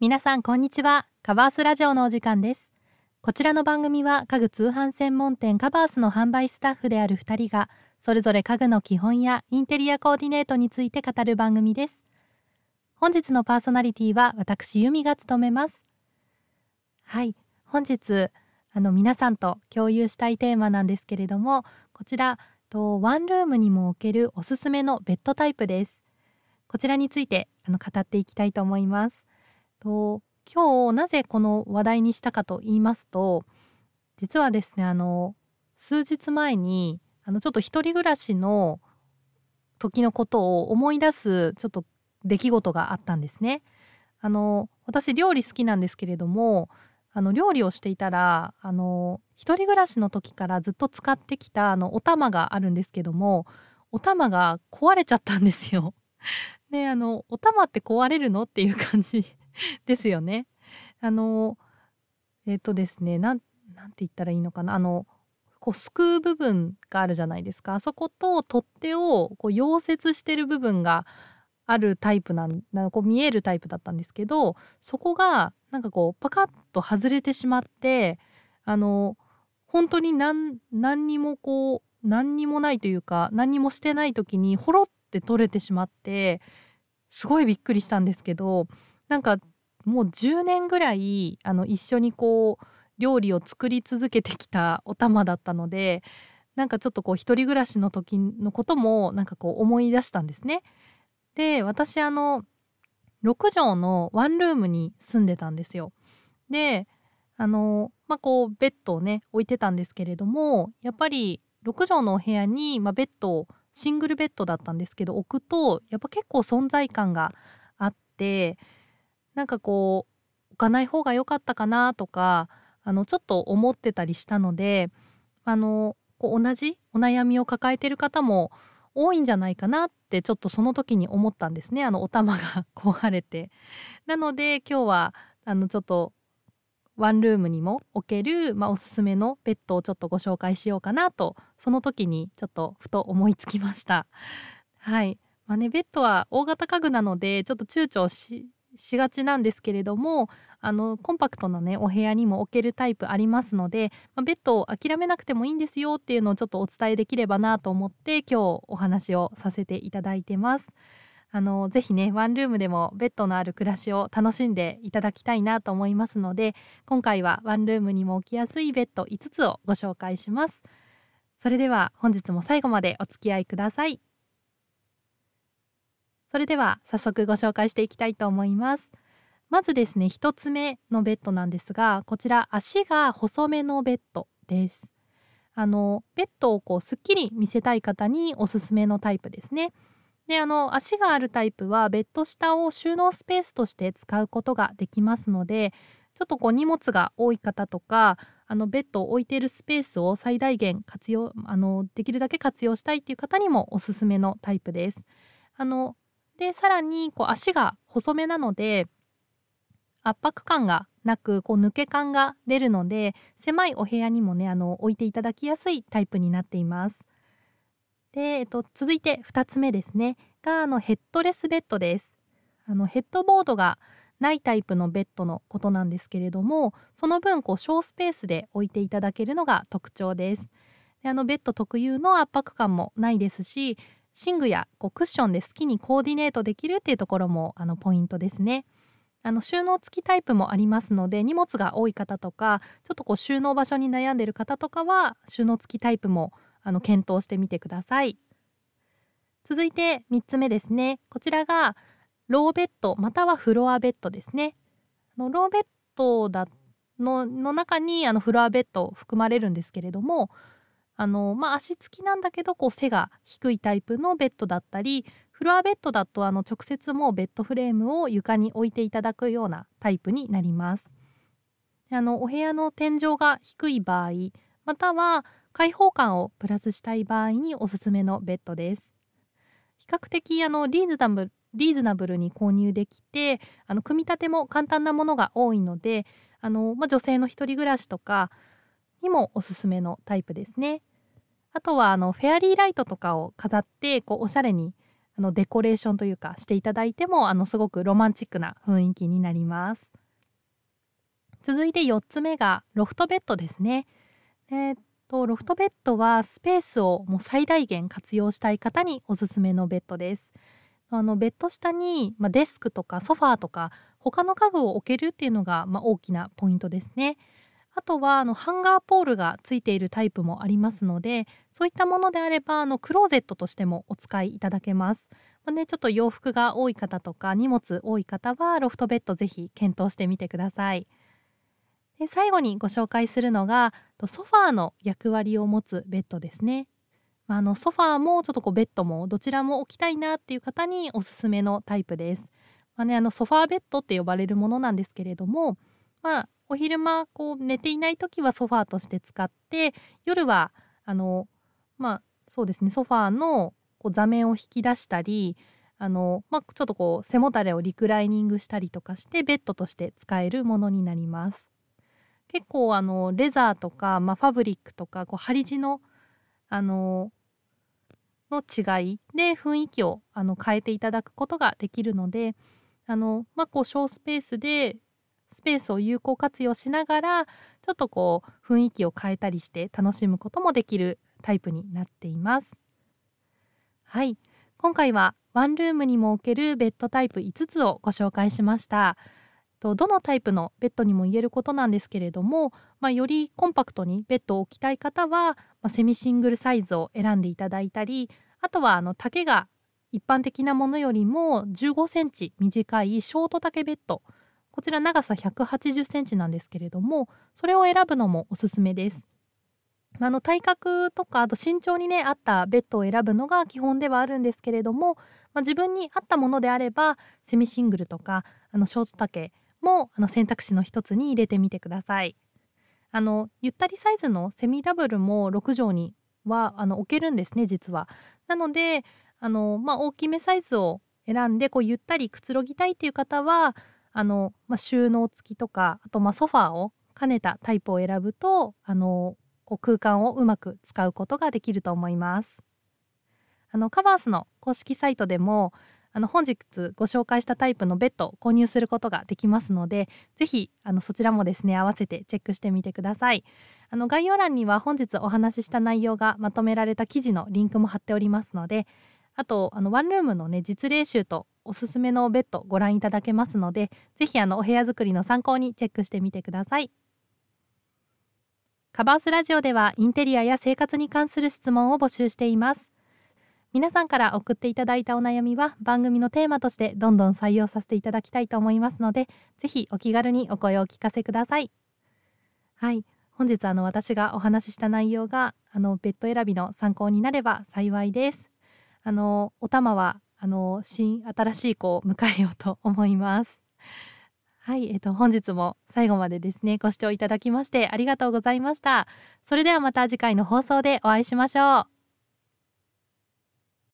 皆さんこんにちは。カバースラジオのお時間です。こちらの番組は家具通販専門店カバースの販売スタッフである2人がそれぞれ家具の基本やインテリアコーディネートについて語る番組です。本日のパーソナリティは私由美が務めます。はい。本日あの皆さんと共有したいテーマなんですけれどもこちらとワンルームにも置けるおすすめのベッドタイプです。こちらについてあの語っていきたいと思います。と今日なぜこの話題にしたかと言いますと実はですねあの数日前にあのちょっと一人暮らしの時のことを思い出すちょっと出来事があったんですね。あの私料理好きなんですけれどもあの料理をしていたらあの一人暮らしの時からずっと使ってきたあのお玉があるんですけどもお玉が壊れちゃったんですよ。であのお玉って壊れるの？っていう感じ ですよね。あのえっ、ー、とですねなんなんて言ったらいいのかなあのこうすくう部分があるじゃないですかあそこと取っ手をこう溶接してる部分があるタイプなんこう見えるタイプだったんですけどそこがなんかこうパカッと外れてしまってあの本当に何何にもこう何にもないというか何にもしてない時にほろって取れてしまってすごいびっくりしたんですけどなんかもう10年ぐらいあの一緒にこう料理を作り続けてきたお玉だったのでなんかちょっとこう一人暮らしの時のこともなんかこう思い出したんですね。で私あの6畳のワンルームに住んでたんですよ。であのまあこうベッドをね置いてたんですけれどもやっぱり6畳のお部屋に、まあ、ベッドをシングルベッドだったんですけど置くとやっぱ結構存在感があってなんかこう置かない方が良かったかなとかあのちょっと思ってたりしたのであのこう同じお悩みを抱えてる方も多いんじゃないかなってちょっとその時に思ったんですねあのお玉が壊れて。なので今日はあのちょっとワンルームにも置ける、まあ、おすすめのベッドをちょっとご紹介しようかなとその時にちょっとふと思いつきました。はいまあね、ベッドは大型家具なのでちょっと躊躇ししがちなんですけれどもあのコンパクトなねお部屋にも置けるタイプありますので、まあ、ベッドを諦めなくてもいいんですよっていうのをちょっとお伝えできればなと思って今日お話をさせていただいてます。あのぜひねワンルームでもベッドのある暮らしを楽しんでいただきたいなと思いますので今回はワンルームにも置きやすいベッド5つをご紹介しますそれでは本日も最後までお付き合いくださいそれでは早速ご紹介していきたいと思います。まずですね1つ目のベッドなんですがこちら足が細めのベッドです。あのベッドをこうすっきり見せたい方におすすめのタイプですね。であの足があるタイプはベッド下を収納スペースとして使うことができますのでちょっとこう荷物が多い方とかあのベッドを置いているスペースを最大限活用あのできるだけ活用したいっていう方にもおすすめのタイプです。あのでさらにこう足が細めなので圧迫感がなくこう抜け感が出るので狭いお部屋にもねあの置いていただきやすいタイプになっています。で、えっと、続いて2つ目ですねがあのヘッドレスベッドです。あのヘッドボードがないタイプのベッドのことなんですけれどもその分こう小スペースで置いていただけるのが特徴です。であのベッド特有の圧迫感もないですし寝具やこうクッションで好きにコーディネートできるっていうところもあのポイントですね。あの収納付きタイプもありますので荷物が多い方とかちょっとこう収納場所に悩んでる方とかは収納付きタイプもあの検討してみてください。続いて3つ目ですねこちらがローベッドまたはフロアベッドですね。のローベッドだのの中にあのフロアベッド含まれるんですけれどもあの、まあ、足つきなんだけどこう背が低いタイプのベッドだったりフロアベッドだとあの直接もうベッドフレームを床に置いていただくようなタイプになります。あのお部屋の天井が低い場合または開放感をプラスしたい場合におすすめのベッドです。比較的あのリーズナブルリーズナブルに購入できてあの組み立ても簡単なものが多いのであの、まあ、女性の一人暮らしとかにもおすすめのタイプですね。あとはあのフェアリーライトとかを飾ってこうおしゃれにあのデコレーションというかしていただいてもあのすごくロマンチックな雰囲気になります続いて4つ目がロフトベッドですねえー、っとロフトベッドはスペースをもう最大限活用したい方におすすめのベッドですあのベッド下に、まあ、デスクとかソファーとか他の家具を置けるっていうのが、まあ、大きなポイントですね。あとはあのハンガーポールがついているタイプもありますのでそういったものであればあのクローゼットとしてもお使いいただけます。まあね、ちょっと洋服が多い方とか荷物多い方はロフトベッドぜひ検討してみてください。で最後にご紹介するのがソファーの役割を持つベッドですね。まあ、あのソファーもちょっとこうベッドもどちらも置きたいなっていう方におすすめのタイプです。まあね、あのソファーベッドって呼ばれるものなんですけれども、まあ、お昼間こう寝ていない時はソファーとして使って夜はあのまあそうですねソファーのこう座面を引き出したりあの、まあ、ちょっとこう背もたれをリクライニングしたりとかしてベッドとして使えるものになります。結構あのレザーとか、まあ、ファブリックとかこう針地のあのの違いで雰囲気をあの変えていただくことができるのであの、まあ、こう小スペースでスペースを有効活用しながらちょっとこう雰囲気を変えたりして楽しむこともできるタイプになっています。はい今回はワンルームにも置けるベッドタイプ5つをご紹介しました。とどのタイプのベッドにも言えることなんですけれども、まあ、よりコンパクトにベッドを置きたい方は、まあ、セミシングルサイズを選んでいただいたりあとはあの丈が一般的なものよりも15センチ短いショート丈ベッドこちら長さ180センチなんですけれどもそれを選ぶのもおすすめです。あの体格とかあと身長にね合ったベッドを選ぶのが基本ではあるんですけれども、まあ、自分に合ったものであればセミシングルとかあのショート丈もあの選択肢の一つに入れてみてください。あのゆったりサイズのセミダブルも6畳にはあの置けるんですね実は。なのであの、まあ、大きめサイズを選んでこうゆったりくつろぎたいっていう方はあの、まあ、収納付きとかあとまあソファーを兼ねたタイプを選ぶとあのこう空間をうまく使うことができると思います。あのカバースの公式サイトでもあの本日ご紹介したタイプのベッドを購入することができますのでぜひあのそちらもですね合わせてチェックしてみてくださいあの概要欄には本日お話しした内容がまとめられた記事のリンクも貼っておりますのであとあのワンルームのね実例集とおすすめのベッドご覧いただけますのでぜひあのお部屋作りの参考にチェックしてみてください。カバースラジオではインテリアや生活に関する質問を募集しています。皆さんから送っていただいたお悩みは番組のテーマとしてどんどん採用させていただきたいと思いますのでぜひお気軽にお声をお聞かせください。はい。本日あの私がお話しした内容があのベッド選びの参考になれば幸いです。あのお玉はあの新新しい子を迎えようと思います。はい、えっと本日も最後までですねご視聴いただきましてありがとうございました。それではまた次回の放送でお会いしましょう。